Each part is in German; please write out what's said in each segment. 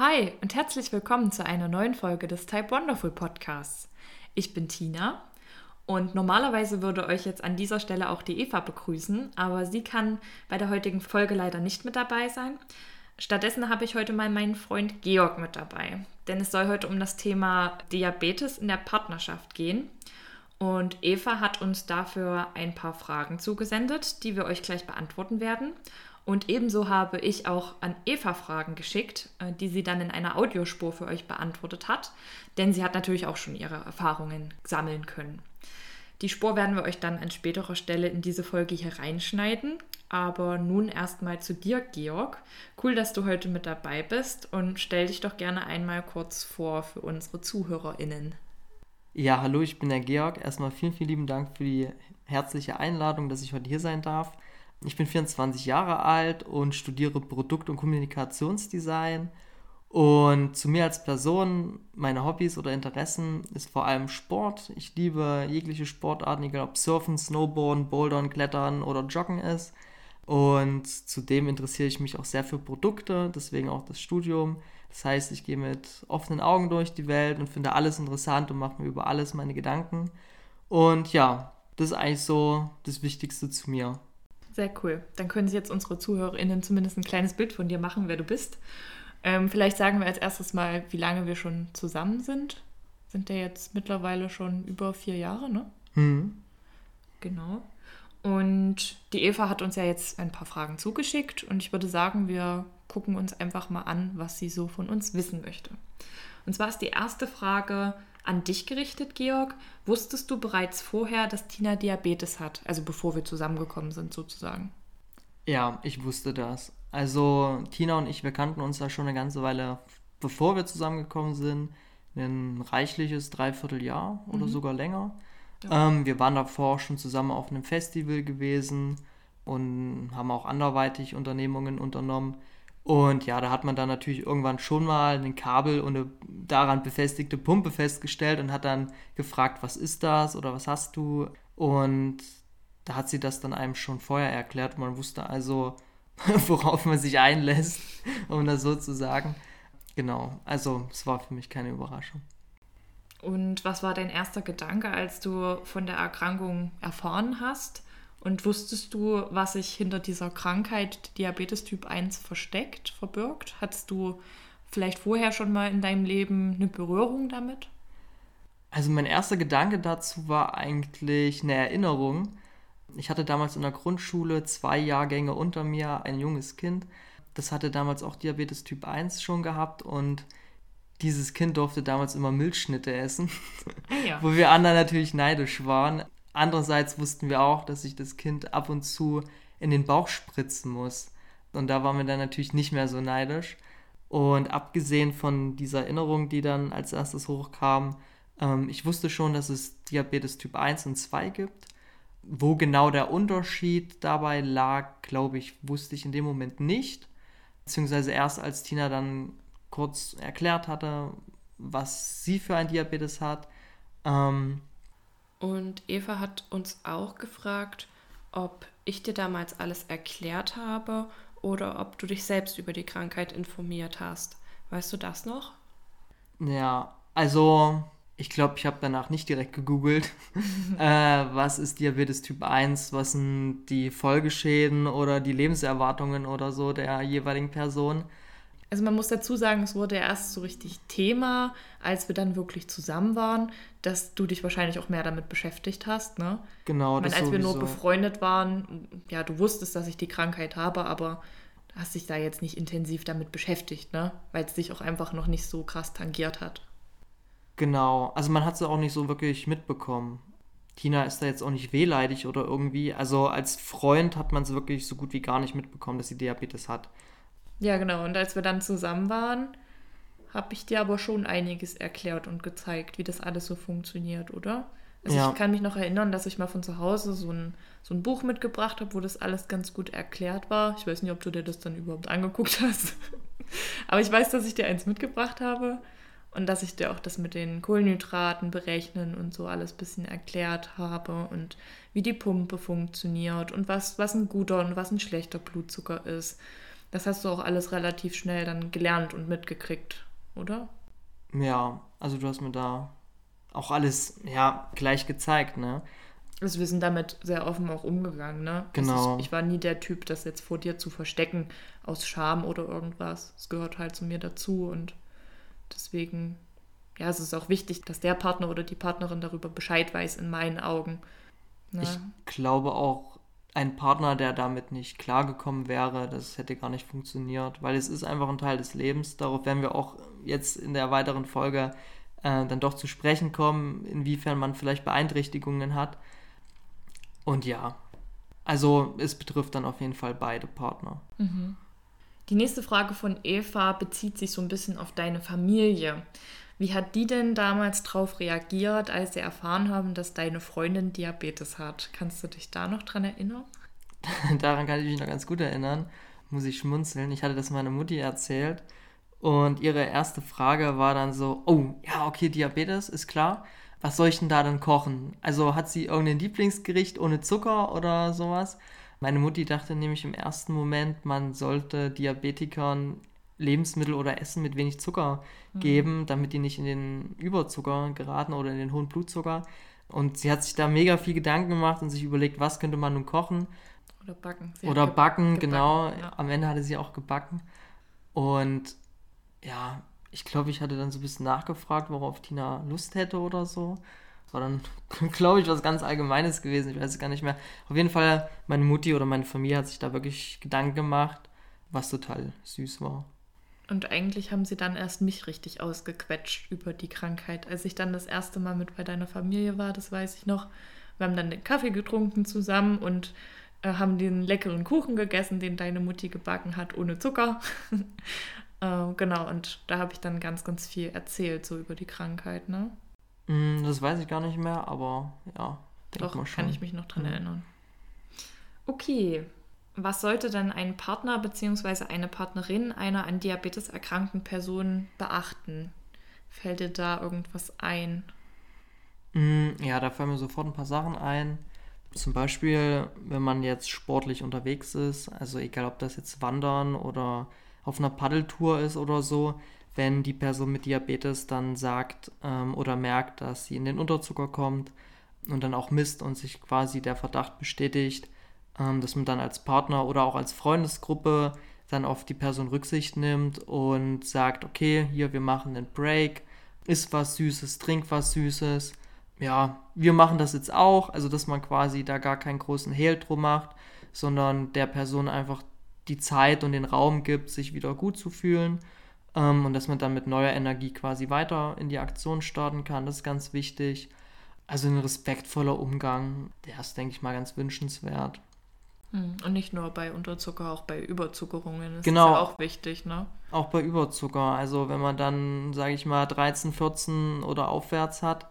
Hi und herzlich willkommen zu einer neuen Folge des Type Wonderful Podcasts. Ich bin Tina und normalerweise würde euch jetzt an dieser Stelle auch die Eva begrüßen, aber sie kann bei der heutigen Folge leider nicht mit dabei sein. Stattdessen habe ich heute mal meinen Freund Georg mit dabei, denn es soll heute um das Thema Diabetes in der Partnerschaft gehen. Und Eva hat uns dafür ein paar Fragen zugesendet, die wir euch gleich beantworten werden. Und ebenso habe ich auch an Eva Fragen geschickt, äh, die sie dann in einer Audiospur für euch beantwortet hat, denn sie hat natürlich auch schon ihre Erfahrungen sammeln können. Die Spur werden wir euch dann an späterer Stelle in diese Folge hier reinschneiden. Aber nun erstmal zu dir, Georg. Cool, dass du heute mit dabei bist und stell dich doch gerne einmal kurz vor für unsere ZuhörerInnen. Ja, hallo, ich bin der Georg. Erstmal vielen, vielen lieben Dank für die herzliche Einladung, dass ich heute hier sein darf. Ich bin 24 Jahre alt und studiere Produkt- und Kommunikationsdesign. Und zu mir als Person, meine Hobbys oder Interessen ist vor allem Sport. Ich liebe jegliche Sportarten, egal ob Surfen, Snowboarden, Bouldern, Klettern oder Joggen ist. Und zudem interessiere ich mich auch sehr für Produkte, deswegen auch das Studium. Das heißt, ich gehe mit offenen Augen durch die Welt und finde alles interessant und mache mir über alles meine Gedanken. Und ja, das ist eigentlich so das Wichtigste zu mir. Sehr cool. Dann können sich jetzt unsere ZuhörerInnen zumindest ein kleines Bild von dir machen, wer du bist. Ähm, vielleicht sagen wir als erstes mal, wie lange wir schon zusammen sind. Sind ja jetzt mittlerweile schon über vier Jahre, ne? Mhm. Genau. Und die Eva hat uns ja jetzt ein paar Fragen zugeschickt und ich würde sagen, wir gucken uns einfach mal an, was sie so von uns wissen möchte. Und zwar ist die erste Frage, an dich gerichtet, Georg. Wusstest du bereits vorher, dass Tina Diabetes hat? Also bevor wir zusammengekommen sind, sozusagen. Ja, ich wusste das. Also Tina und ich, wir kannten uns da schon eine ganze Weile, bevor wir zusammengekommen sind. Ein reichliches Dreivierteljahr oder mhm. sogar länger. Ja. Ähm, wir waren davor schon zusammen auf einem Festival gewesen und haben auch anderweitig Unternehmungen unternommen. Und ja, da hat man dann natürlich irgendwann schon mal ein Kabel und eine daran befestigte Pumpe festgestellt und hat dann gefragt, was ist das oder was hast du? Und da hat sie das dann einem schon vorher erklärt. Man wusste also, worauf man sich einlässt, um das so zu sagen. Genau, also es war für mich keine Überraschung. Und was war dein erster Gedanke, als du von der Erkrankung erfahren hast? Und wusstest du, was sich hinter dieser Krankheit Diabetes Typ 1 versteckt, verbirgt? Hattest du vielleicht vorher schon mal in deinem Leben eine Berührung damit? Also mein erster Gedanke dazu war eigentlich eine Erinnerung. Ich hatte damals in der Grundschule zwei Jahrgänge unter mir ein junges Kind. Das hatte damals auch Diabetes Typ 1 schon gehabt und dieses Kind durfte damals immer Milchschnitte essen, ja. wo wir anderen natürlich neidisch waren. Andererseits wussten wir auch, dass sich das Kind ab und zu in den Bauch spritzen muss. Und da waren wir dann natürlich nicht mehr so neidisch. Und abgesehen von dieser Erinnerung, die dann als erstes hochkam, ähm, ich wusste schon, dass es Diabetes Typ 1 und 2 gibt. Wo genau der Unterschied dabei lag, glaube ich, wusste ich in dem Moment nicht. Beziehungsweise erst als Tina dann kurz erklärt hatte, was sie für ein Diabetes hat. Ähm, und Eva hat uns auch gefragt, ob ich dir damals alles erklärt habe oder ob du dich selbst über die Krankheit informiert hast. Weißt du das noch? Ja, also ich glaube, ich habe danach nicht direkt gegoogelt, äh, was ist Diabetes Typ 1, was sind die Folgeschäden oder die Lebenserwartungen oder so der jeweiligen Person. Also man muss dazu sagen, es wurde erst so richtig Thema, als wir dann wirklich zusammen waren, dass du dich wahrscheinlich auch mehr damit beschäftigt hast, ne? Genau. Ich meine, als sowieso. wir nur befreundet waren, ja, du wusstest, dass ich die Krankheit habe, aber hast dich da jetzt nicht intensiv damit beschäftigt, ne? Weil es dich auch einfach noch nicht so krass tangiert hat. Genau. Also man hat es auch nicht so wirklich mitbekommen. Tina ist da jetzt auch nicht wehleidig oder irgendwie. Also als Freund hat man es wirklich so gut wie gar nicht mitbekommen, dass sie Diabetes hat. Ja, genau. Und als wir dann zusammen waren, habe ich dir aber schon einiges erklärt und gezeigt, wie das alles so funktioniert, oder? Also ja. ich kann mich noch erinnern, dass ich mal von zu Hause so ein, so ein Buch mitgebracht habe, wo das alles ganz gut erklärt war. Ich weiß nicht, ob du dir das dann überhaupt angeguckt hast. aber ich weiß, dass ich dir eins mitgebracht habe und dass ich dir auch das mit den Kohlenhydraten berechnen und so alles ein bisschen erklärt habe und wie die Pumpe funktioniert und was, was ein guter und was ein schlechter Blutzucker ist Das hast du auch alles relativ schnell dann gelernt und mitgekriegt, oder? Ja, also du hast mir da auch alles ja gleich gezeigt, ne? Also wir sind damit sehr offen auch umgegangen, ne? Genau. Ist, ich war nie der Typ, das jetzt vor dir zu verstecken aus Scham oder irgendwas. Es gehört halt zu mir dazu und deswegen, ja, es ist auch wichtig, dass der Partner oder die Partnerin darüber Bescheid weiß, in meinen Augen. Ne? Ich glaube auch, ein Partner, der damit nicht klargekommen wäre, das hätte gar nicht funktioniert, weil es ist einfach ein Teil des Lebens. Darauf werden wir auch jetzt in der weiteren Folge äh, dann doch zu sprechen kommen, inwiefern man vielleicht Beeinträchtigungen hat. Und ja, also es betrifft dann auf jeden Fall beide Partner. Mhm. Die nächste Frage von Eva bezieht sich so ein bisschen auf deine Familie. Wie hat die denn damals darauf reagiert, als sie erfahren haben, dass deine Freundin Diabetes hat? Kannst du dich da noch dran erinnern? Daran kann ich mich noch ganz gut erinnern. Muss ich schmunzeln. Ich hatte das meiner Mutti erzählt. Und ihre erste Frage war dann so: Oh, ja, okay, Diabetes ist klar was soll ich denn da dann kochen? Also hat sie irgendein Lieblingsgericht ohne Zucker oder sowas? Meine Mutti dachte nämlich im ersten Moment, man sollte Diabetikern Lebensmittel oder Essen mit wenig Zucker mhm. geben, damit die nicht in den Überzucker geraten oder in den hohen Blutzucker. Und sie hat sich da mega viel Gedanken gemacht und sich überlegt, was könnte man nun kochen. Oder backen. Sie oder backen, genau. Ja. Am Ende hatte sie auch gebacken. Und ja, ich glaube, ich hatte dann so ein bisschen nachgefragt, worauf Tina Lust hätte oder so. War dann, glaube ich, was ganz Allgemeines gewesen. Ich weiß es gar nicht mehr. Auf jeden Fall, meine Mutti oder meine Familie hat sich da wirklich Gedanken gemacht, was total süß war. Und eigentlich haben sie dann erst mich richtig ausgequetscht über die Krankheit. Als ich dann das erste Mal mit bei deiner Familie war, das weiß ich noch. Wir haben dann den Kaffee getrunken zusammen und äh, haben den leckeren Kuchen gegessen, den deine Mutti gebacken hat, ohne Zucker. Äh, genau, und da habe ich dann ganz, ganz viel erzählt, so über die Krankheit, ne? Mm, das weiß ich gar nicht mehr, aber ja, Doch, mal schon. kann ich mich noch dran mhm. erinnern. Okay, was sollte dann ein Partner bzw. eine Partnerin einer an Diabetes erkrankten Person beachten? Fällt dir da irgendwas ein? Mm, ja, da fallen mir sofort ein paar Sachen ein. Zum Beispiel, wenn man jetzt sportlich unterwegs ist, also egal ob das jetzt Wandern oder auf einer Paddeltour ist oder so, wenn die Person mit Diabetes dann sagt ähm, oder merkt, dass sie in den Unterzucker kommt und dann auch misst und sich quasi der Verdacht bestätigt, ähm, dass man dann als Partner oder auch als Freundesgruppe dann auf die Person Rücksicht nimmt und sagt, okay, hier, wir machen einen Break, isst was Süßes, trink was Süßes. Ja, wir machen das jetzt auch, also dass man quasi da gar keinen großen Hehl drum macht, sondern der Person einfach die Zeit und den Raum gibt, sich wieder gut zu fühlen ähm, und dass man dann mit neuer Energie quasi weiter in die Aktion starten kann. Das ist ganz wichtig. Also ein respektvoller Umgang, der ist, denke ich mal, ganz wünschenswert. Hm, und nicht nur bei Unterzucker, auch bei Überzuckerungen ist genau. ja auch wichtig, ne? Auch bei Überzucker. Also wenn man dann, sage ich mal, 13, 14 oder aufwärts hat,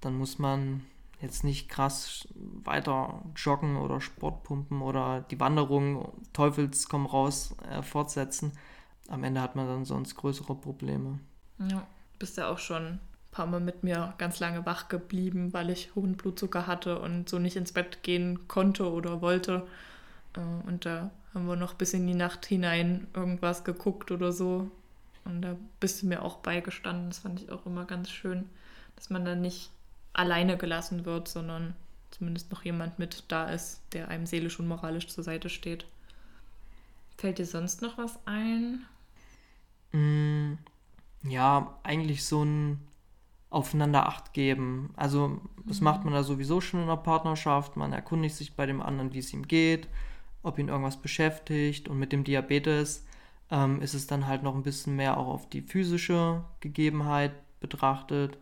dann muss man jetzt nicht krass weiter joggen oder Sportpumpen oder die Wanderung Teufels komm raus äh, fortsetzen. Am Ende hat man dann sonst größere Probleme. Ja, bist ja auch schon ein paar Mal mit mir ganz lange wach geblieben, weil ich hohen Blutzucker hatte und so nicht ins Bett gehen konnte oder wollte. Äh, und da haben wir noch bis in die Nacht hinein irgendwas geguckt oder so. Und da bist du mir auch beigestanden. Das fand ich auch immer ganz schön, dass man da nicht alleine gelassen wird, sondern zumindest noch jemand mit da ist, der einem seelisch und moralisch zur Seite steht. Fällt dir sonst noch was ein? Mm, ja, eigentlich so ein aufeinander Acht geben. Also das mhm. macht man da sowieso schon in der Partnerschaft. Man erkundigt sich bei dem anderen, wie es ihm geht, ob ihn irgendwas beschäftigt. Und mit dem Diabetes ähm, ist es dann halt noch ein bisschen mehr auch auf die physische Gegebenheit betrachtet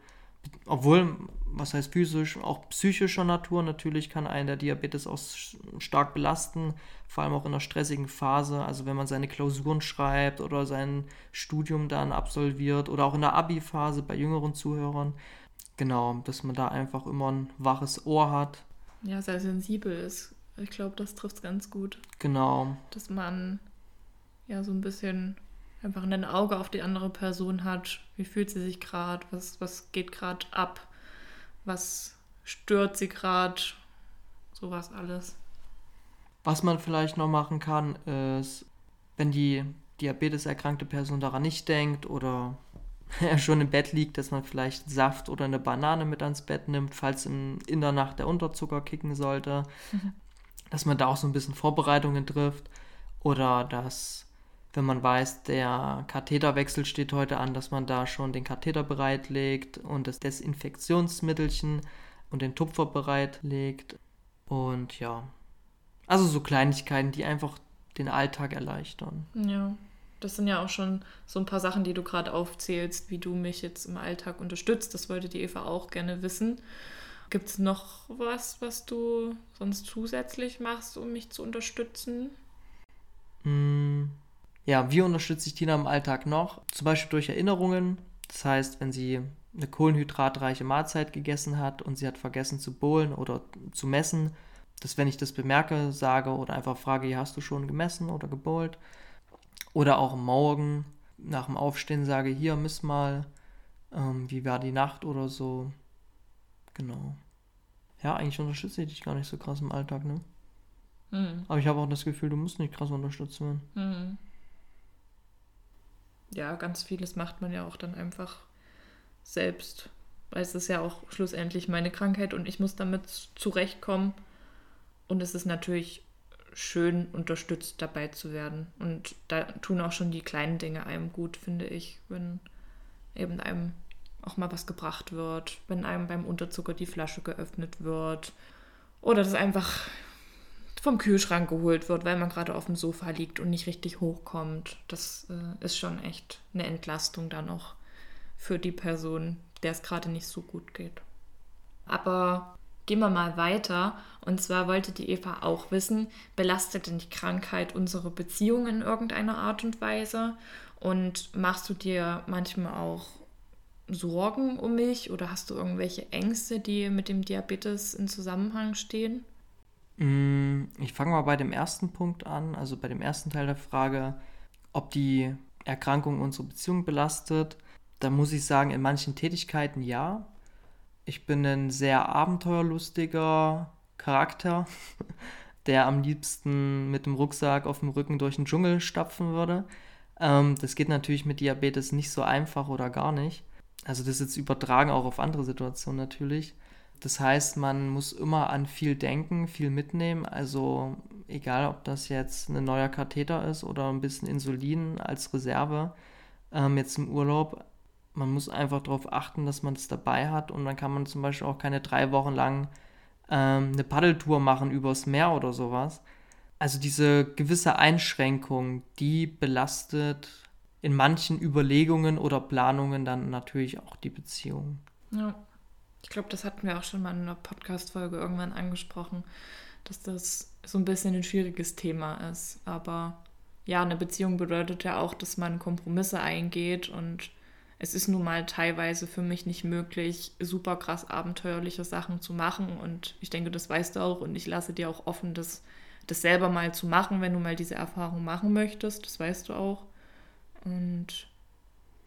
obwohl, was heißt physisch, auch psychischer Natur natürlich kann einen der Diabetes auch stark belasten, vor allem auch in einer stressigen Phase, also wenn man seine Klausuren schreibt oder sein Studium dann absolviert oder auch in der Abi-Phase bei jüngeren Zuhörern. Genau, dass man da einfach immer ein waches Ohr hat. Ja, sehr sensibel ist. Ich glaube, das trifft es ganz gut. Genau. Dass man ja so ein bisschen einfach ein Auge auf die andere Person hat. Wie fühlt sie sich gerade? Was, was geht gerade ab? Was stört sie gerade? Sowas alles. Was man vielleicht noch machen kann, ist wenn die diabeteserkrankte Person daran nicht denkt oder er schon im Bett liegt, dass man vielleicht Saft oder eine Banane mit ans Bett nimmt, falls in, in der Nacht der Unterzucker kicken sollte. Mhm. Dass man da auch so ein bisschen Vorbereitungen trifft. Oder dass, wenn man weiß, der Katheterwechsel steht heute an, dass man da schon den Katheter bereitlegt und das Desinfektionsmittelchen und den Tupfer bereitlegt. Und ja, also so Kleinigkeiten, die einfach den Alltag erleichtern. Ja, das sind ja auch schon so ein paar Sachen, die du gerade aufzählst, wie du mich jetzt im Alltag unterstützt. Das wollte die Eva auch gerne wissen. Gibt es noch was, was du sonst zusätzlich machst, um mich zu unterstützen? Mm, ja, wie unterstütze ich Tina im Alltag noch? Zum Beispiel durch Erinnerungen. Das heißt, wenn sie eine kohlenhydratreiche Mahlzeit gegessen hat und sie hat vergessen zu bohlen oder zu messen, dass wenn ich das bemerke, sage oder einfach frage, hast du schon gemessen oder gebohlt? Oder auch morgen nach dem Aufstehen sage, hier, miss mal, ähm, wie war die Nacht oder so. Genau. Ja, eigentlich unterstütze ich dich gar nicht so krass im Alltag, ne? Mhm. Aber ich habe auch das Gefühl, du musst nicht krass unterstützt werden. Mhm. Ja, ganz vieles macht man ja auch dann einfach selbst. Weil es ist ja auch schlussendlich meine Krankheit und ich muss damit zurechtkommen. Und es ist natürlich schön, unterstützt dabei zu werden. Und da tun auch schon die kleinen Dinge einem gut, finde ich, wenn eben einem auch mal was gebracht wird, wenn einem beim Unterzucker die Flasche geöffnet wird oder das einfach vom Kühlschrank geholt wird, weil man gerade auf dem Sofa liegt und nicht richtig hochkommt. Das äh, ist schon echt eine Entlastung dann auch für die Person, der es gerade nicht so gut geht. Aber Gehen wir mal weiter. Und zwar wollte die Eva auch wissen, belastet denn die Krankheit unsere Beziehung in irgendeiner Art und Weise? Und machst du dir manchmal auch Sorgen um mich oder hast du irgendwelche Ängste, die mit dem Diabetes in Zusammenhang stehen? Mm, ich fange mal bei dem ersten Punkt an, also bei dem ersten Teil der Frage, ob die Erkrankung unsere Beziehung belastet. Da muss ich sagen, in manchen Tätigkeiten ja, ich bin ein sehr abenteuerlustiger Charakter, der am liebsten mit dem Rucksack auf dem Rücken durch den Dschungel stapfen würde. Ähm, das geht natürlich mit Diabetes nicht so einfach oder gar nicht. Also das jetzt übertragen auch auf andere Situationen natürlich. Das heißt, man muss immer an viel denken, viel mitnehmen. Also egal, ob das jetzt ein neuer Katheter ist oder ein bisschen Insulin als Reserve. Ähm, jetzt im Urlaub man muss einfach darauf achten, dass man es dabei hat und dann kann man zum Beispiel auch keine drei Wochen lang ähm, eine Paddeltour machen übers Meer oder sowas. Also diese gewisse Einschränkung, die belastet in manchen Überlegungen oder Planungen dann natürlich auch die Beziehung. Ja, ich glaube, das hatten wir auch schon mal in einer Podcast-Folge irgendwann angesprochen, dass das so ein bisschen ein schwieriges Thema ist. Aber ja, eine Beziehung bedeutet ja auch, dass man Kompromisse eingeht und es ist nun mal teilweise für mich nicht möglich, super krass abenteuerliche Sachen zu machen. Und ich denke, das weißt du auch. Und ich lasse dir auch offen, das, das selber mal zu machen, wenn du mal diese Erfahrung machen möchtest. Das weißt du auch. Und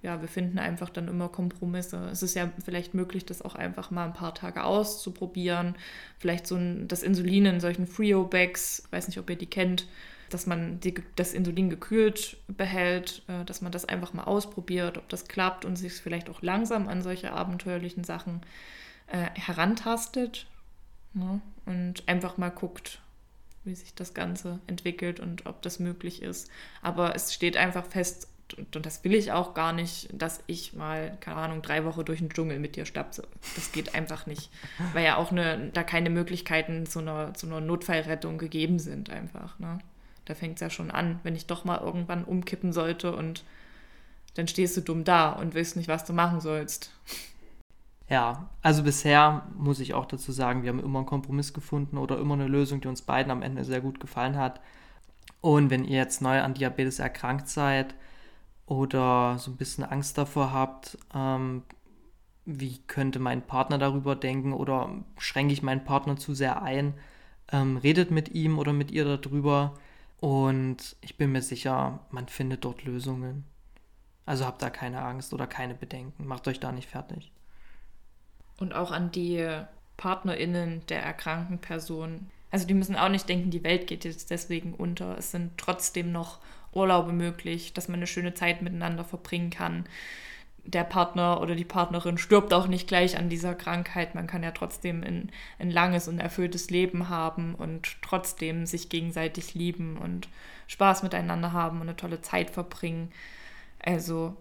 ja, wir finden einfach dann immer Kompromisse. Es ist ja vielleicht möglich, das auch einfach mal ein paar Tage auszuprobieren. Vielleicht so ein, das Insulin in solchen Frio-Bags, weiß nicht, ob ihr die kennt, dass man die, das Insulin gekühlt behält, äh, dass man das einfach mal ausprobiert, ob das klappt und sich vielleicht auch langsam an solche abenteuerlichen Sachen äh, herantastet ne? und einfach mal guckt, wie sich das Ganze entwickelt und ob das möglich ist. Aber es steht einfach fest, und das will ich auch gar nicht, dass ich mal, keine Ahnung, drei Wochen durch den Dschungel mit dir stapse. Das geht einfach nicht. Weil ja auch eine, da keine Möglichkeiten zu einer, zu einer Notfallrettung gegeben sind, einfach. Ne? Da fängt es ja schon an, wenn ich doch mal irgendwann umkippen sollte und dann stehst du dumm da und weißt nicht, was du machen sollst. Ja, also bisher muss ich auch dazu sagen, wir haben immer einen Kompromiss gefunden oder immer eine Lösung, die uns beiden am Ende sehr gut gefallen hat. Und wenn ihr jetzt neu an Diabetes erkrankt seid oder so ein bisschen Angst davor habt, ähm, wie könnte mein Partner darüber denken oder schränke ich meinen Partner zu sehr ein, ähm, redet mit ihm oder mit ihr darüber. Und ich bin mir sicher, man findet dort Lösungen. Also habt da keine Angst oder keine Bedenken. Macht euch da nicht fertig. Und auch an die PartnerInnen der erkrankten Person. Also die müssen auch nicht denken, die Welt geht jetzt deswegen unter. Es sind trotzdem noch Urlaube möglich, dass man eine schöne Zeit miteinander verbringen kann. Der Partner oder die Partnerin stirbt auch nicht gleich an dieser Krankheit. Man kann ja trotzdem ein, ein langes und erfülltes Leben haben und trotzdem sich gegenseitig lieben und Spaß miteinander haben und eine tolle Zeit verbringen. Also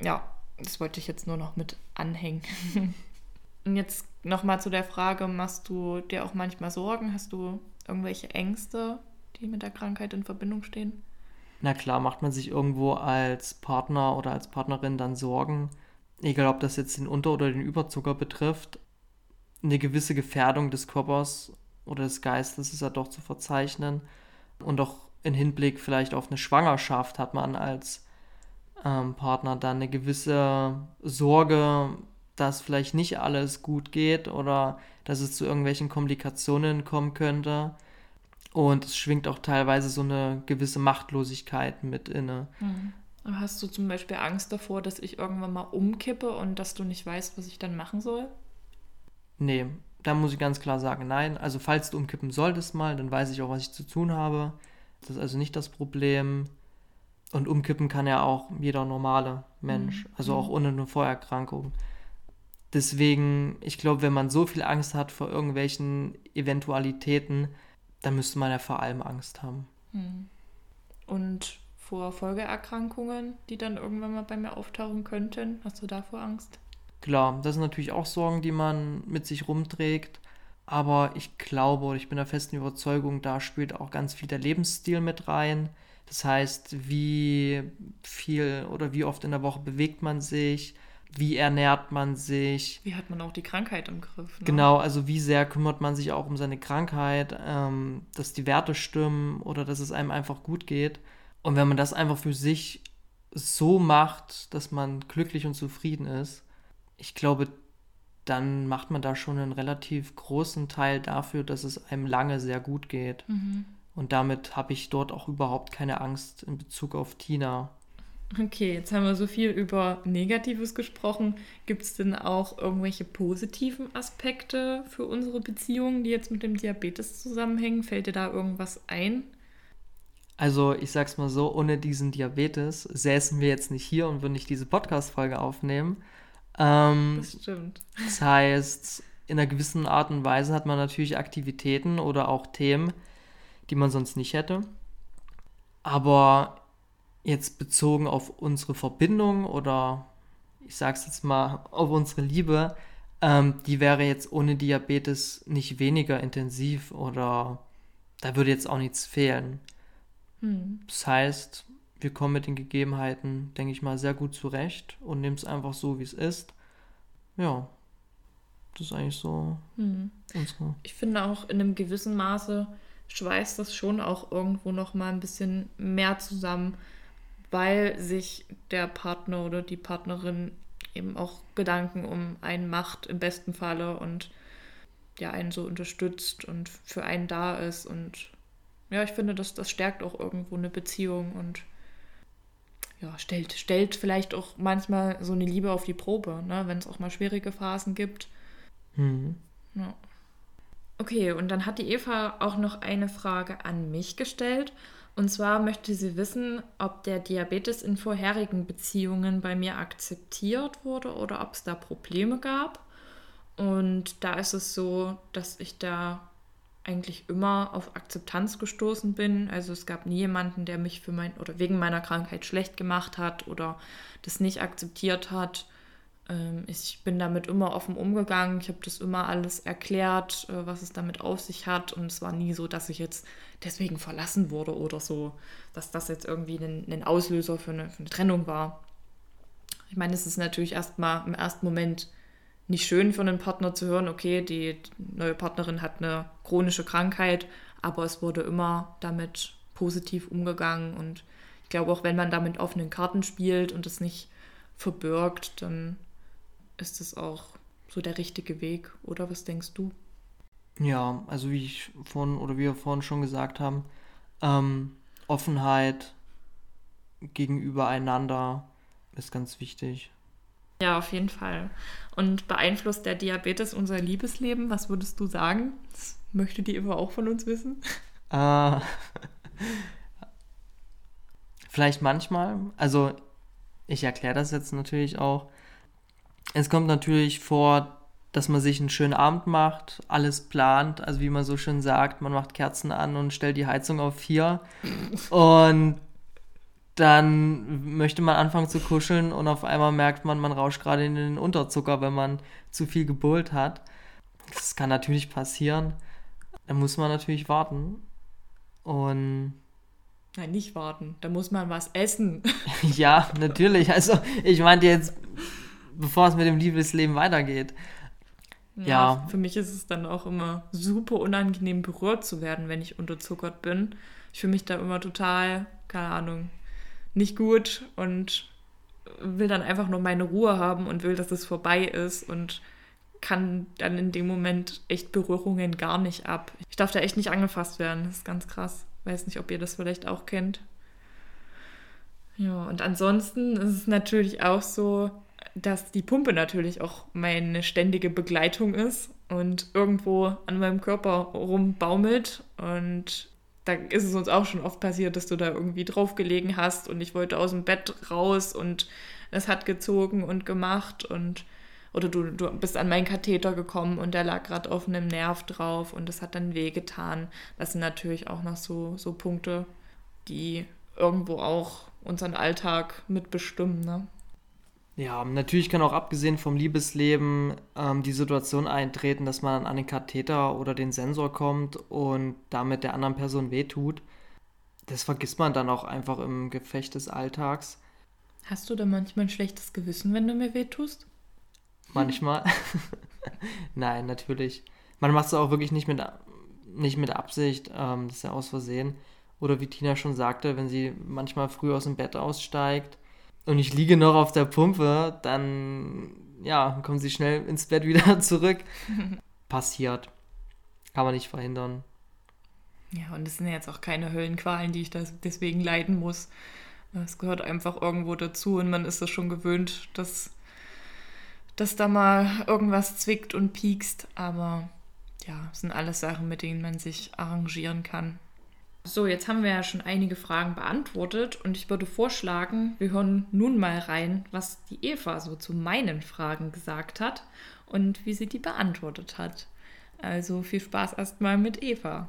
ja, das wollte ich jetzt nur noch mit anhängen. und jetzt nochmal zu der Frage, machst du dir auch manchmal Sorgen? Hast du irgendwelche Ängste, die mit der Krankheit in Verbindung stehen? Na klar, macht man sich irgendwo als Partner oder als Partnerin dann Sorgen, egal ob das jetzt den Unter- oder den Überzucker betrifft. Eine gewisse Gefährdung des Körpers oder des Geistes ist ja doch zu verzeichnen. Und auch in Hinblick vielleicht auf eine Schwangerschaft hat man als ähm, Partner dann eine gewisse Sorge, dass vielleicht nicht alles gut geht oder dass es zu irgendwelchen Komplikationen kommen könnte. Und es schwingt auch teilweise so eine gewisse Machtlosigkeit mit inne. Mhm. Hast du zum Beispiel Angst davor, dass ich irgendwann mal umkippe und dass du nicht weißt, was ich dann machen soll? Nee, da muss ich ganz klar sagen, nein. Also falls du umkippen solltest mal, dann weiß ich auch, was ich zu tun habe. Das ist also nicht das Problem. Und umkippen kann ja auch jeder normale Mensch, mhm. also auch ohne eine Vorerkrankung. Deswegen, ich glaube, wenn man so viel Angst hat vor irgendwelchen Eventualitäten, dann müsste man ja vor allem Angst haben. Mhm. Und vor Folgeerkrankungen, die dann irgendwann mal bei mir auftauchen könnten, hast du davor Angst? Klar, das sind natürlich auch Sorgen, die man mit sich rumträgt. Aber ich glaube oder ich bin der festen Überzeugung, da spielt auch ganz viel der Lebensstil mit rein das heißt, wie viel oder wie oft in der Woche bewegt man sich, wie ernährt man sich. Wie hat man auch die Krankheit im Griff? Ne? Genau, also wie sehr kümmert man sich auch um seine Krankheit, ähm, dass die Werte stimmen oder dass es einem einfach gut geht. Und wenn man das einfach für sich so macht, dass man glücklich und zufrieden ist, ich glaube, dann macht man da schon einen relativ großen Teil dafür, dass es einem lange sehr gut geht. Mhm. Und damit habe ich dort auch überhaupt keine Angst in Bezug auf Tina. Okay, jetzt haben wir so viel über Negatives gesprochen. Gibt es denn auch irgendwelche positiven Aspekte für unsere Beziehung, die jetzt mit dem Diabetes zusammenhängen? Fällt dir da irgendwas ein? Also, ich sag's mal so: Ohne diesen Diabetes säßen wir jetzt nicht hier und würden nicht diese Podcast-Folge aufnehmen. Ähm, das stimmt. Das heißt, in einer gewissen Art und Weise hat man natürlich Aktivitäten oder auch Themen, die man sonst nicht hätte. Aber jetzt bezogen auf unsere Verbindung oder ich sag's jetzt mal auf unsere Liebe, ähm, die wäre jetzt ohne Diabetes nicht weniger intensiv oder da würde jetzt auch nichts fehlen. Hm. Das heißt, wir kommen mit den Gegebenheiten, denke ich mal, sehr gut zurecht und nehmen es einfach so, wie es ist. Ja, das ist eigentlich so hm. unsere. Ich finde auch in einem gewissen Maße schweißt das schon auch irgendwo noch mal ein bisschen mehr zusammen, weil sich der Partner oder die Partnerin eben auch Gedanken um einen macht im besten Falle und ja einen so unterstützt und für einen da ist und ja, ich finde, dass das stärkt auch irgendwo eine Beziehung und ja, stellt, stellt vielleicht auch manchmal so eine Liebe auf die Probe, ne? wenn es auch mal schwierige Phasen gibt. Mhm. Ja. Okay, und dann hat die Eva auch noch eine Frage an mich gestellt. Und zwar möchte sie wissen, ob der Diabetes in vorherigen Beziehungen bei mir akzeptiert wurde oder ob es da Probleme gab. Und da ist es so, dass ich da eigentlich immer auf Akzeptanz gestoßen bin. Also es gab nie jemanden, der mich für mein oder wegen meiner Krankheit schlecht gemacht hat oder das nicht akzeptiert hat. Ähm, ich bin damit immer offen umgegangen. Ich habe das immer alles erklärt, äh, was es damit auf sich hat. Und es war nie so, dass ich jetzt deswegen verlassen wurde oder so, dass das jetzt irgendwie ein, ein Auslöser für eine, für eine Trennung war. Ich meine, es ist natürlich erstmal im ersten Moment nicht schön für einen Partner zu hören, okay, die neue Partnerin hat eine chronische Krankheit, aber es wurde immer damit positiv umgegangen und ich glaube auch, wenn man da mit offenen Karten spielt und es nicht verbirgt, dann ist das auch so der richtige Weg, oder was denkst du? Ja, also wie ich vorhin oder wir vorhin schon gesagt haben, ähm, Offenheit gegenüber einander ist ganz wichtig. Ja, auf jeden Fall. Und beeinflusst der Diabetes unser Liebesleben? Was würdest du sagen? Das möchte die Eva auch von uns wissen. Äh, vielleicht manchmal. Also ich erkläre das jetzt natürlich auch. Es kommt natürlich vor, dass man sich einen schönen Abend macht, alles plant, also wie man so schön sagt, man macht Kerzen an und stellt die Heizung auf vier und dann möchte man anfangen zu kuscheln und auf einmal merkt man, man rauscht gerade in den Unterzucker, wenn man zu viel gebullt hat. Das kann natürlich passieren. Da muss man natürlich warten. Und. Nein, nicht warten. Da muss man was essen. ja, natürlich. Also, ich meinte jetzt, bevor es mit dem Liebesleben weitergeht. Ja, ja, für mich ist es dann auch immer super unangenehm berührt zu werden, wenn ich unterzuckert bin. Ich fühle mich da immer total, keine Ahnung, nicht gut und will dann einfach nur meine Ruhe haben und will, dass es vorbei ist und kann dann in dem Moment echt Berührungen gar nicht ab. Ich darf da echt nicht angefasst werden. Das ist ganz krass. Weiß nicht, ob ihr das vielleicht auch kennt. Ja, und ansonsten ist es natürlich auch so, dass die Pumpe natürlich auch meine ständige Begleitung ist und irgendwo an meinem Körper rumbaumelt. Und da ist es uns auch schon oft passiert, dass du da irgendwie draufgelegen hast und ich wollte aus dem Bett raus und es hat gezogen und gemacht und oder du, du bist an meinen Katheter gekommen und der lag gerade auf einem Nerv drauf und das hat dann wehgetan. Das sind natürlich auch noch so, so Punkte, die irgendwo auch unseren Alltag mitbestimmen. Ne? Ja, natürlich kann auch abgesehen vom Liebesleben ähm, die Situation eintreten, dass man an den Katheter oder den Sensor kommt und damit der anderen Person wehtut. Das vergisst man dann auch einfach im Gefecht des Alltags. Hast du da manchmal ein schlechtes Gewissen, wenn du mir wehtust? Manchmal. Nein, natürlich. Man macht es auch wirklich nicht mit, nicht mit Absicht, ähm, das ist ja aus Versehen. Oder wie Tina schon sagte, wenn sie manchmal früh aus dem Bett aussteigt und ich liege noch auf der Pumpe, dann ja, kommen sie schnell ins Bett wieder zurück. Passiert. Kann man nicht verhindern. Ja, und es sind jetzt auch keine Höllenqualen, die ich deswegen leiden muss. Es gehört einfach irgendwo dazu und man ist es schon gewöhnt, dass, dass da mal irgendwas zwickt und piekst. Aber ja, es sind alles Sachen, mit denen man sich arrangieren kann. So, jetzt haben wir ja schon einige Fragen beantwortet und ich würde vorschlagen, wir hören nun mal rein, was die Eva so zu meinen Fragen gesagt hat und wie sie die beantwortet hat. Also viel Spaß erstmal mit Eva.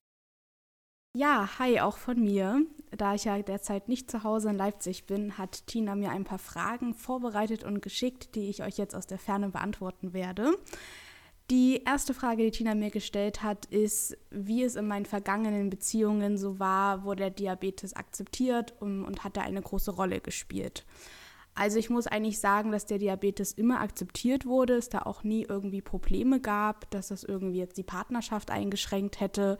Ja, hi, auch von mir. Da ich ja derzeit nicht zu Hause in Leipzig bin, hat Tina mir ein paar Fragen vorbereitet und geschickt, die ich euch jetzt aus der Ferne beantworten werde. Die erste Frage, die Tina mir gestellt hat, ist, wie es in meinen vergangenen Beziehungen so war, wo der Diabetes akzeptiert und, und hat da eine große Rolle gespielt. Also ich muss eigentlich sagen, dass der Diabetes immer akzeptiert wurde, es da auch nie irgendwie Probleme gab, dass das irgendwie jetzt die Partnerschaft eingeschränkt hätte.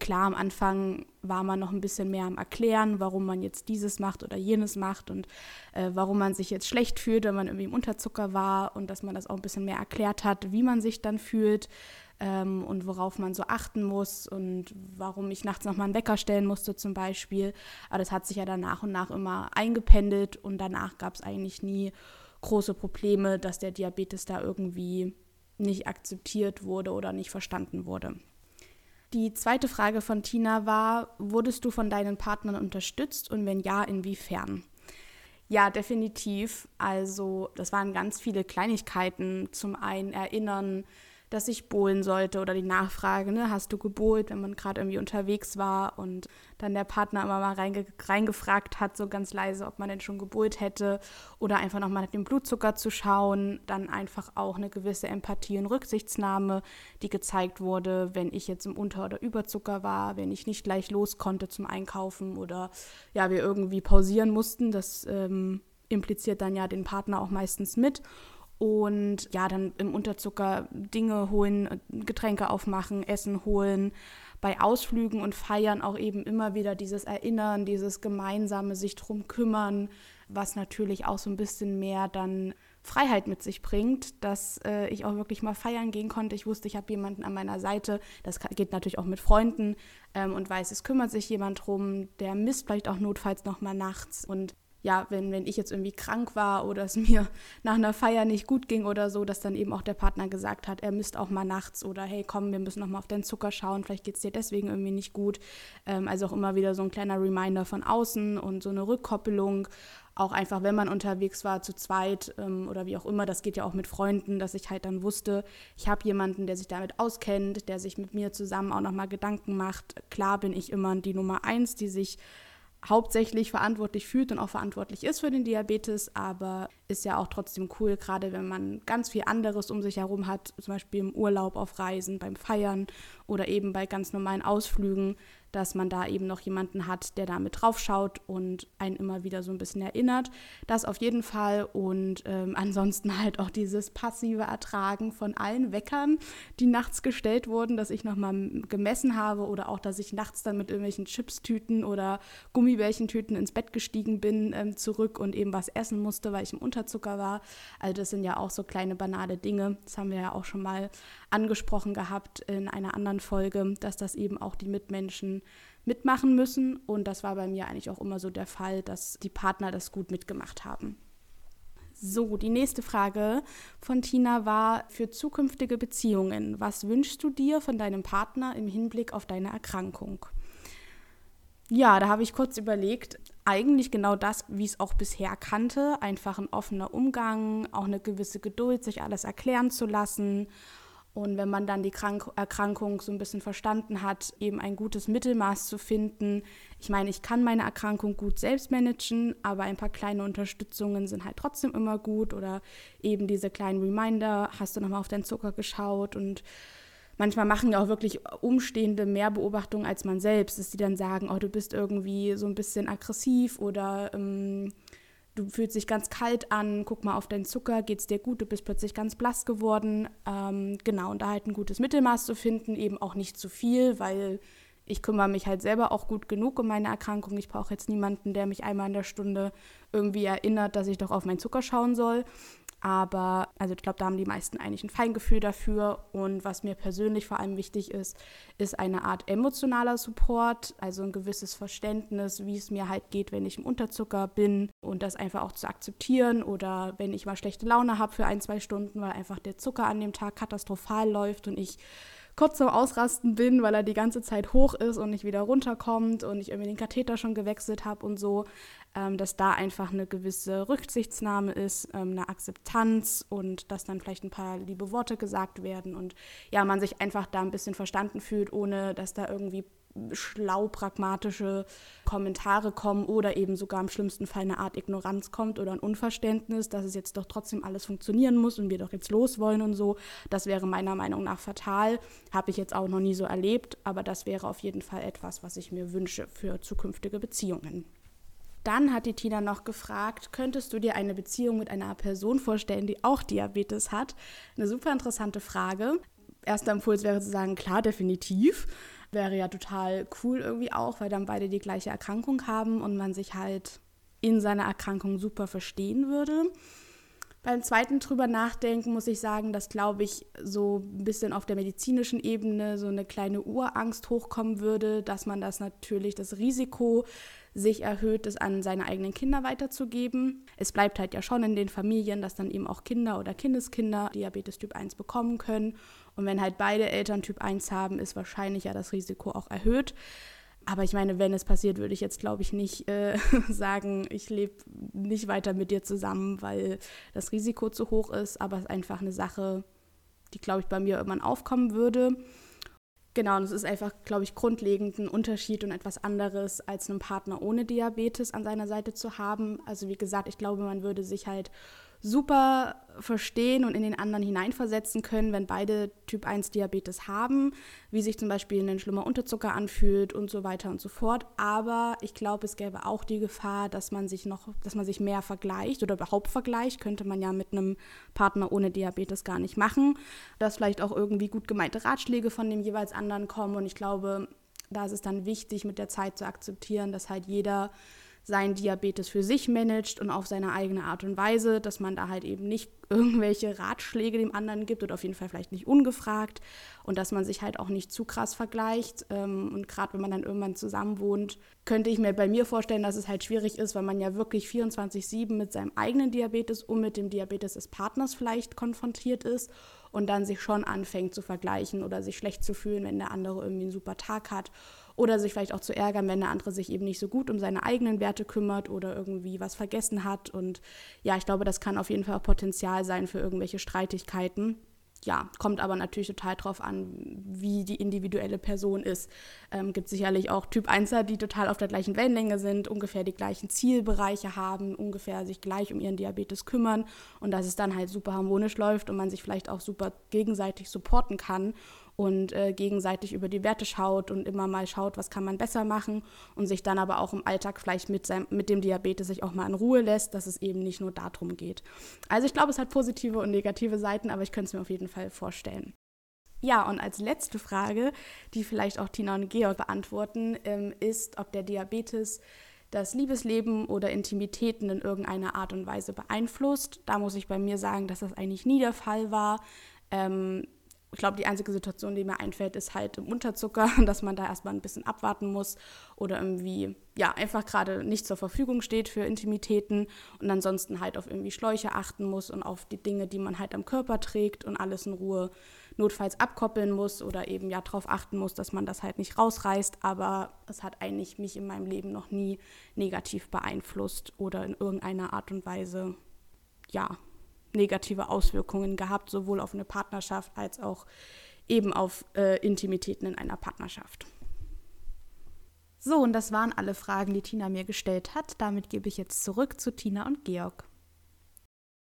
Klar, am Anfang war man noch ein bisschen mehr am Erklären, warum man jetzt dieses macht oder jenes macht und äh, warum man sich jetzt schlecht fühlt, wenn man irgendwie im Unterzucker war und dass man das auch ein bisschen mehr erklärt hat, wie man sich dann fühlt ähm, und worauf man so achten muss und warum ich nachts nochmal einen Wecker stellen musste zum Beispiel. Aber das hat sich ja dann nach und nach immer eingependelt und danach gab es eigentlich nie große Probleme, dass der Diabetes da irgendwie nicht akzeptiert wurde oder nicht verstanden wurde. Die zweite Frage von Tina war, wurdest du von deinen Partnern unterstützt und wenn ja, inwiefern? Ja, definitiv. Also das waren ganz viele Kleinigkeiten. Zum einen erinnern, dass ich bohlen sollte oder die Nachfrage, ne, hast du gebohlt, wenn man gerade irgendwie unterwegs war und dann der Partner immer mal reinge reingefragt hat, so ganz leise, ob man denn schon gebohlt hätte oder einfach nochmal nach dem Blutzucker zu schauen, dann einfach auch eine gewisse Empathie und Rücksichtsnahme, die gezeigt wurde, wenn ich jetzt im Unter- oder Überzucker war, wenn ich nicht gleich los konnte zum Einkaufen oder ja, wir irgendwie pausieren mussten, das ähm, impliziert dann ja den Partner auch meistens mit und ja, dann im Unterzucker Dinge holen, Getränke aufmachen, Essen holen. Bei Ausflügen und Feiern auch eben immer wieder dieses Erinnern, dieses gemeinsame sich drum kümmern, was natürlich auch so ein bisschen mehr dann Freiheit mit sich bringt, dass äh, ich auch wirklich mal feiern gehen konnte. Ich wusste, ich habe jemanden an meiner Seite. Das geht natürlich auch mit Freunden ähm, und weiß, es kümmert sich jemand drum, der misst vielleicht auch notfalls noch mal nachts. Und ja, wenn, wenn ich jetzt irgendwie krank war oder es mir nach einer Feier nicht gut ging oder so, dass dann eben auch der Partner gesagt hat, er misst auch mal nachts oder hey, komm, wir müssen noch mal auf deinen Zucker schauen, vielleicht geht es dir deswegen irgendwie nicht gut. Ähm, also auch immer wieder so ein kleiner Reminder von außen und so eine Rückkoppelung. Auch einfach, wenn man unterwegs war, zu zweit ähm, oder wie auch immer, das geht ja auch mit Freunden, dass ich halt dann wusste, ich habe jemanden, der sich damit auskennt, der sich mit mir zusammen auch nochmal Gedanken macht. Klar bin ich immer die Nummer eins, die sich hauptsächlich verantwortlich fühlt und auch verantwortlich ist für den Diabetes, aber ist ja auch trotzdem cool, gerade wenn man ganz viel anderes um sich herum hat, zum Beispiel im Urlaub, auf Reisen, beim Feiern oder eben bei ganz normalen Ausflügen, dass man da eben noch jemanden hat, der da mit drauf schaut und einen immer wieder so ein bisschen erinnert. Das auf jeden Fall und ähm, ansonsten halt auch dieses passive Ertragen von allen Weckern, die nachts gestellt wurden, dass ich nochmal gemessen habe oder auch, dass ich nachts dann mit irgendwelchen Chipstüten oder Gummibärchentüten ins Bett gestiegen bin ähm, zurück und eben was essen musste, weil ich im Unterzucker war. Also das sind ja auch so kleine banale Dinge. Das haben wir ja auch schon mal angesprochen gehabt in einer anderen Folge, dass das eben auch die Mitmenschen mitmachen müssen. Und das war bei mir eigentlich auch immer so der Fall, dass die Partner das gut mitgemacht haben. So, die nächste Frage von Tina war für zukünftige Beziehungen. Was wünschst du dir von deinem Partner im Hinblick auf deine Erkrankung? Ja, da habe ich kurz überlegt, eigentlich genau das, wie ich es auch bisher kannte, einfach ein offener Umgang, auch eine gewisse Geduld, sich alles erklären zu lassen und wenn man dann die Krank Erkrankung so ein bisschen verstanden hat, eben ein gutes Mittelmaß zu finden. Ich meine, ich kann meine Erkrankung gut selbst managen, aber ein paar kleine Unterstützungen sind halt trotzdem immer gut. Oder eben diese kleinen Reminder, hast du nochmal auf deinen Zucker geschaut und manchmal machen ja auch wirklich Umstehende mehr Beobachtungen als man selbst, dass die dann sagen, oh, du bist irgendwie so ein bisschen aggressiv oder ähm, du fühlst dich ganz kalt an, guck mal auf deinen Zucker, geht's dir gut, du bist plötzlich ganz blass geworden. Ähm, genau, und da halt ein gutes Mittelmaß zu finden, eben auch nicht zu viel, weil ich kümmere mich halt selber auch gut genug um meine Erkrankung. Ich brauche jetzt niemanden, der mich einmal in der Stunde irgendwie erinnert, dass ich doch auf meinen Zucker schauen soll. Aber also ich glaube, da haben die meisten eigentlich ein Feingefühl dafür. Und was mir persönlich vor allem wichtig ist, ist eine Art emotionaler Support, also ein gewisses Verständnis, wie es mir halt geht, wenn ich im Unterzucker bin und das einfach auch zu akzeptieren oder wenn ich mal schlechte Laune habe für ein, zwei Stunden, weil einfach der Zucker an dem Tag katastrophal läuft und ich kurz zum Ausrasten bin, weil er die ganze Zeit hoch ist und nicht wieder runterkommt und ich irgendwie den Katheter schon gewechselt habe und so, ähm, dass da einfach eine gewisse Rücksichtsnahme ist, ähm, eine Akzeptanz und dass dann vielleicht ein paar liebe Worte gesagt werden und ja, man sich einfach da ein bisschen verstanden fühlt, ohne dass da irgendwie schlau pragmatische Kommentare kommen oder eben sogar im schlimmsten Fall eine Art Ignoranz kommt oder ein Unverständnis, dass es jetzt doch trotzdem alles funktionieren muss und wir doch jetzt los wollen und so. Das wäre meiner Meinung nach fatal. Habe ich jetzt auch noch nie so erlebt, aber das wäre auf jeden Fall etwas, was ich mir wünsche für zukünftige Beziehungen. Dann hat die Tina noch gefragt, könntest du dir eine Beziehung mit einer Person vorstellen, die auch Diabetes hat? Eine super interessante Frage. Erster Impuls wäre zu sagen, klar, definitiv wäre ja total cool irgendwie auch, weil dann beide die gleiche Erkrankung haben und man sich halt in seiner Erkrankung super verstehen würde. Beim zweiten drüber nachdenken muss ich sagen, dass, glaube ich, so ein bisschen auf der medizinischen Ebene so eine kleine Urangst hochkommen würde, dass man das natürlich, das Risiko sich erhöht, es an seine eigenen Kinder weiterzugeben. Es bleibt halt ja schon in den Familien, dass dann eben auch Kinder oder Kindeskinder Diabetes Typ 1 bekommen können. Und wenn halt beide Eltern Typ 1 haben, ist wahrscheinlich ja das Risiko auch erhöht. Aber ich meine, wenn es passiert, würde ich jetzt, glaube ich, nicht äh, sagen, ich lebe nicht weiter mit dir zusammen, weil das Risiko zu hoch ist. Aber es ist einfach eine Sache, die, glaube ich, bei mir irgendwann aufkommen würde. Genau, und es ist einfach, glaube ich, grundlegend ein Unterschied und etwas anderes, als einen Partner ohne Diabetes an seiner Seite zu haben. Also wie gesagt, ich glaube, man würde sich halt super verstehen und in den anderen hineinversetzen können, wenn beide Typ 1 Diabetes haben, wie sich zum Beispiel ein schlimmer Unterzucker anfühlt und so weiter und so fort. Aber ich glaube, es gäbe auch die Gefahr, dass man sich noch, dass man sich mehr vergleicht oder überhaupt vergleicht, könnte man ja mit einem Partner ohne Diabetes gar nicht machen. Dass vielleicht auch irgendwie gut gemeinte Ratschläge von dem jeweils anderen kommen. Und ich glaube, da ist es dann wichtig, mit der Zeit zu akzeptieren, dass halt jeder seinen Diabetes für sich managt und auf seine eigene Art und Weise, dass man da halt eben nicht irgendwelche Ratschläge dem anderen gibt oder auf jeden Fall vielleicht nicht ungefragt und dass man sich halt auch nicht zu krass vergleicht. Ähm, und gerade wenn man dann irgendwann zusammen wohnt, könnte ich mir bei mir vorstellen, dass es halt schwierig ist, weil man ja wirklich 24-7 mit seinem eigenen Diabetes und mit dem Diabetes des Partners vielleicht konfrontiert ist und dann sich schon anfängt zu vergleichen oder sich schlecht zu fühlen, wenn der andere irgendwie einen super Tag hat oder sich vielleicht auch zu ärgern, wenn der andere sich eben nicht so gut um seine eigenen Werte kümmert oder irgendwie was vergessen hat. Und ja, ich glaube, das kann auf jeden Fall auch Potenzial sein für irgendwelche Streitigkeiten ja, kommt aber natürlich total drauf an, wie die individuelle Person ist. Ähm, gibt sicherlich auch Typ 1er, die total auf der gleichen Wellenlänge sind, ungefähr die gleichen Zielbereiche haben, ungefähr sich gleich um ihren Diabetes kümmern und dass es dann halt super harmonisch läuft und man sich vielleicht auch super gegenseitig supporten kann und äh, gegenseitig über die Werte schaut und immer mal schaut, was kann man besser machen und sich dann aber auch im Alltag vielleicht mit, seinem, mit dem Diabetes sich auch mal in Ruhe lässt, dass es eben nicht nur darum geht. Also ich glaube, es hat positive und negative Seiten, aber ich könnte es mir auf jeden Fall vorstellen. Ja, und als letzte Frage, die vielleicht auch Tina und Georg beantworten, ähm, ist, ob der Diabetes das Liebesleben oder Intimitäten in irgendeiner Art und Weise beeinflusst. Da muss ich bei mir sagen, dass das eigentlich nie der Fall war. Ähm, ich glaube, die einzige Situation, die mir einfällt, ist halt im Unterzucker, dass man da erstmal ein bisschen abwarten muss oder irgendwie, ja, einfach gerade nicht zur Verfügung steht für Intimitäten und ansonsten halt auf irgendwie Schläuche achten muss und auf die Dinge, die man halt am Körper trägt und alles in Ruhe notfalls abkoppeln muss oder eben ja darauf achten muss, dass man das halt nicht rausreißt. Aber es hat eigentlich mich in meinem Leben noch nie negativ beeinflusst oder in irgendeiner Art und Weise, ja, negative Auswirkungen gehabt, sowohl auf eine Partnerschaft als auch eben auf äh, Intimitäten in einer Partnerschaft. So, und das waren alle Fragen, die Tina mir gestellt hat. Damit gebe ich jetzt zurück zu Tina und Georg.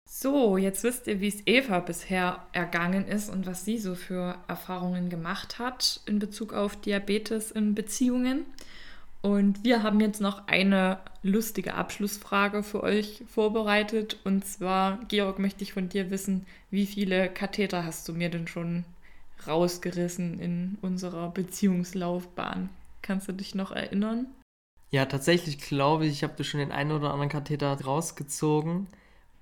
So, jetzt wisst ihr, wie es Eva bisher ergangen ist und was sie so für Erfahrungen gemacht hat in Bezug auf Diabetes in Beziehungen. Und wir haben jetzt noch eine lustige Abschlussfrage für euch vorbereitet. Und zwar, Georg, möchte ich von dir wissen, wie viele Katheter hast du mir denn schon rausgerissen in unserer Beziehungslaufbahn? Kannst du dich noch erinnern? Ja, tatsächlich glaube ich, ich habe dir schon den einen oder anderen Katheter rausgezogen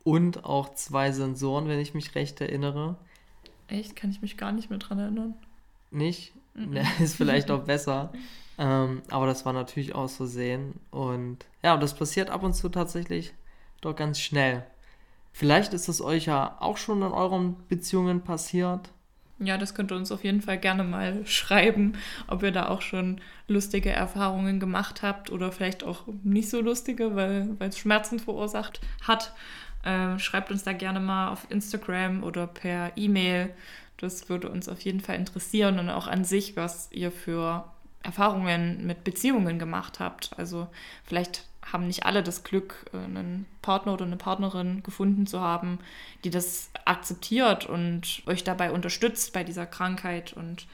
und auch zwei Sensoren, wenn ich mich recht erinnere. Echt? Kann ich mich gar nicht mehr dran erinnern. Nicht? Mhm. Ja, ist vielleicht auch besser. Ähm, aber das war natürlich aus Versehen. Und ja, das passiert ab und zu tatsächlich doch ganz schnell. Vielleicht ist es euch ja auch schon in euren Beziehungen passiert. Ja, das könnt ihr uns auf jeden Fall gerne mal schreiben, ob ihr da auch schon lustige Erfahrungen gemacht habt oder vielleicht auch nicht so lustige, weil es Schmerzen verursacht hat. Ähm, schreibt uns da gerne mal auf Instagram oder per E-Mail. Das würde uns auf jeden Fall interessieren und auch an sich, was ihr für Erfahrungen mit Beziehungen gemacht habt. Also vielleicht haben nicht alle das Glück, einen Partner oder eine Partnerin gefunden zu haben, die das akzeptiert und euch dabei unterstützt bei dieser Krankheit und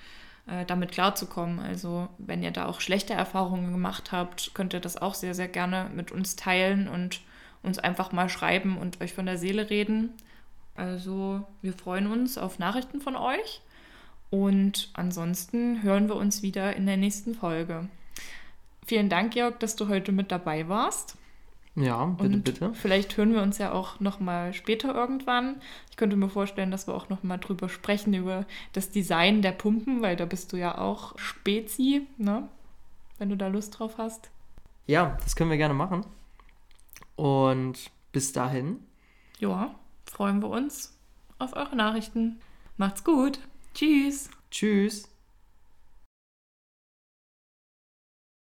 äh, damit klarzukommen. Also wenn ihr da auch schlechte Erfahrungen gemacht habt, könnt ihr das auch sehr, sehr gerne mit uns teilen und uns einfach mal schreiben und euch von der Seele reden. Also wir freuen uns auf Nachrichten von euch. Und ansonsten hören wir uns wieder in der nächsten Folge. Vielen Dank, Georg, dass du heute mit dabei warst. Ja, bitte, Und bitte. Vielleicht hören wir uns ja auch noch mal später irgendwann. Ich könnte mir vorstellen, dass wir auch noch mal drüber sprechen über das Design der Pumpen, weil da bist du ja auch Spezi, ne? Wenn du da Lust drauf hast. Ja, das können wir gerne machen. Und bis dahin. Ja, freuen wir uns auf eure Nachrichten. Macht's gut. Tschüss. Tschüss.